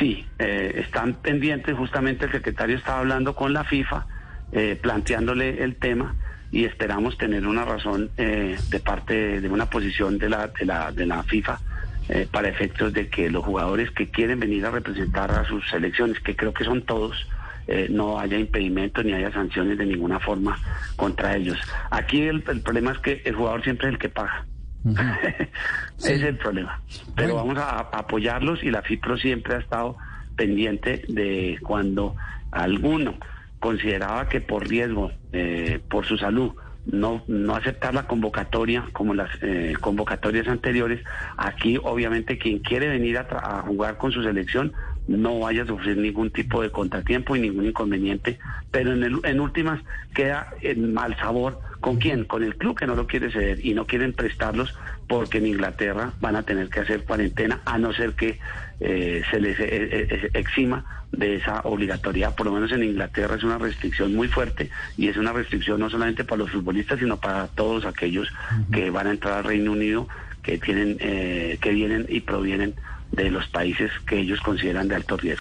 Sí, eh, están pendientes, justamente el secretario estaba hablando con la FIFA, eh, planteándole el tema y esperamos tener una razón eh, de parte de una posición de la, de la, de la FIFA para efectos de que los jugadores que quieren venir a representar a sus selecciones, que creo que son todos, no haya impedimento ni haya sanciones de ninguna forma contra ellos. Aquí el, problema es que el jugador siempre es el que paga. Es el problema. Pero vamos a, apoyarlos y la FIPRO siempre ha estado pendiente de cuando alguno consideraba que por riesgo, eh, por su salud, no, no aceptar la convocatoria como las eh, convocatorias anteriores. Aquí obviamente quien quiere venir a, jugar con su selección no vaya a sufrir ningún tipo de contratiempo y ningún inconveniente, pero en, el, en últimas queda en mal sabor. ¿Con quién? Con el club que no lo quiere ceder y no quieren prestarlos porque en Inglaterra van a tener que hacer cuarentena a no ser que eh, se les eh, exima de esa obligatoriedad. Por lo menos en Inglaterra es una restricción muy fuerte y es una restricción no solamente para los futbolistas, sino para todos aquellos que van a entrar al Reino Unido, que tienen, eh, que vienen y provienen de los países que ellos consideran de alto riesgo.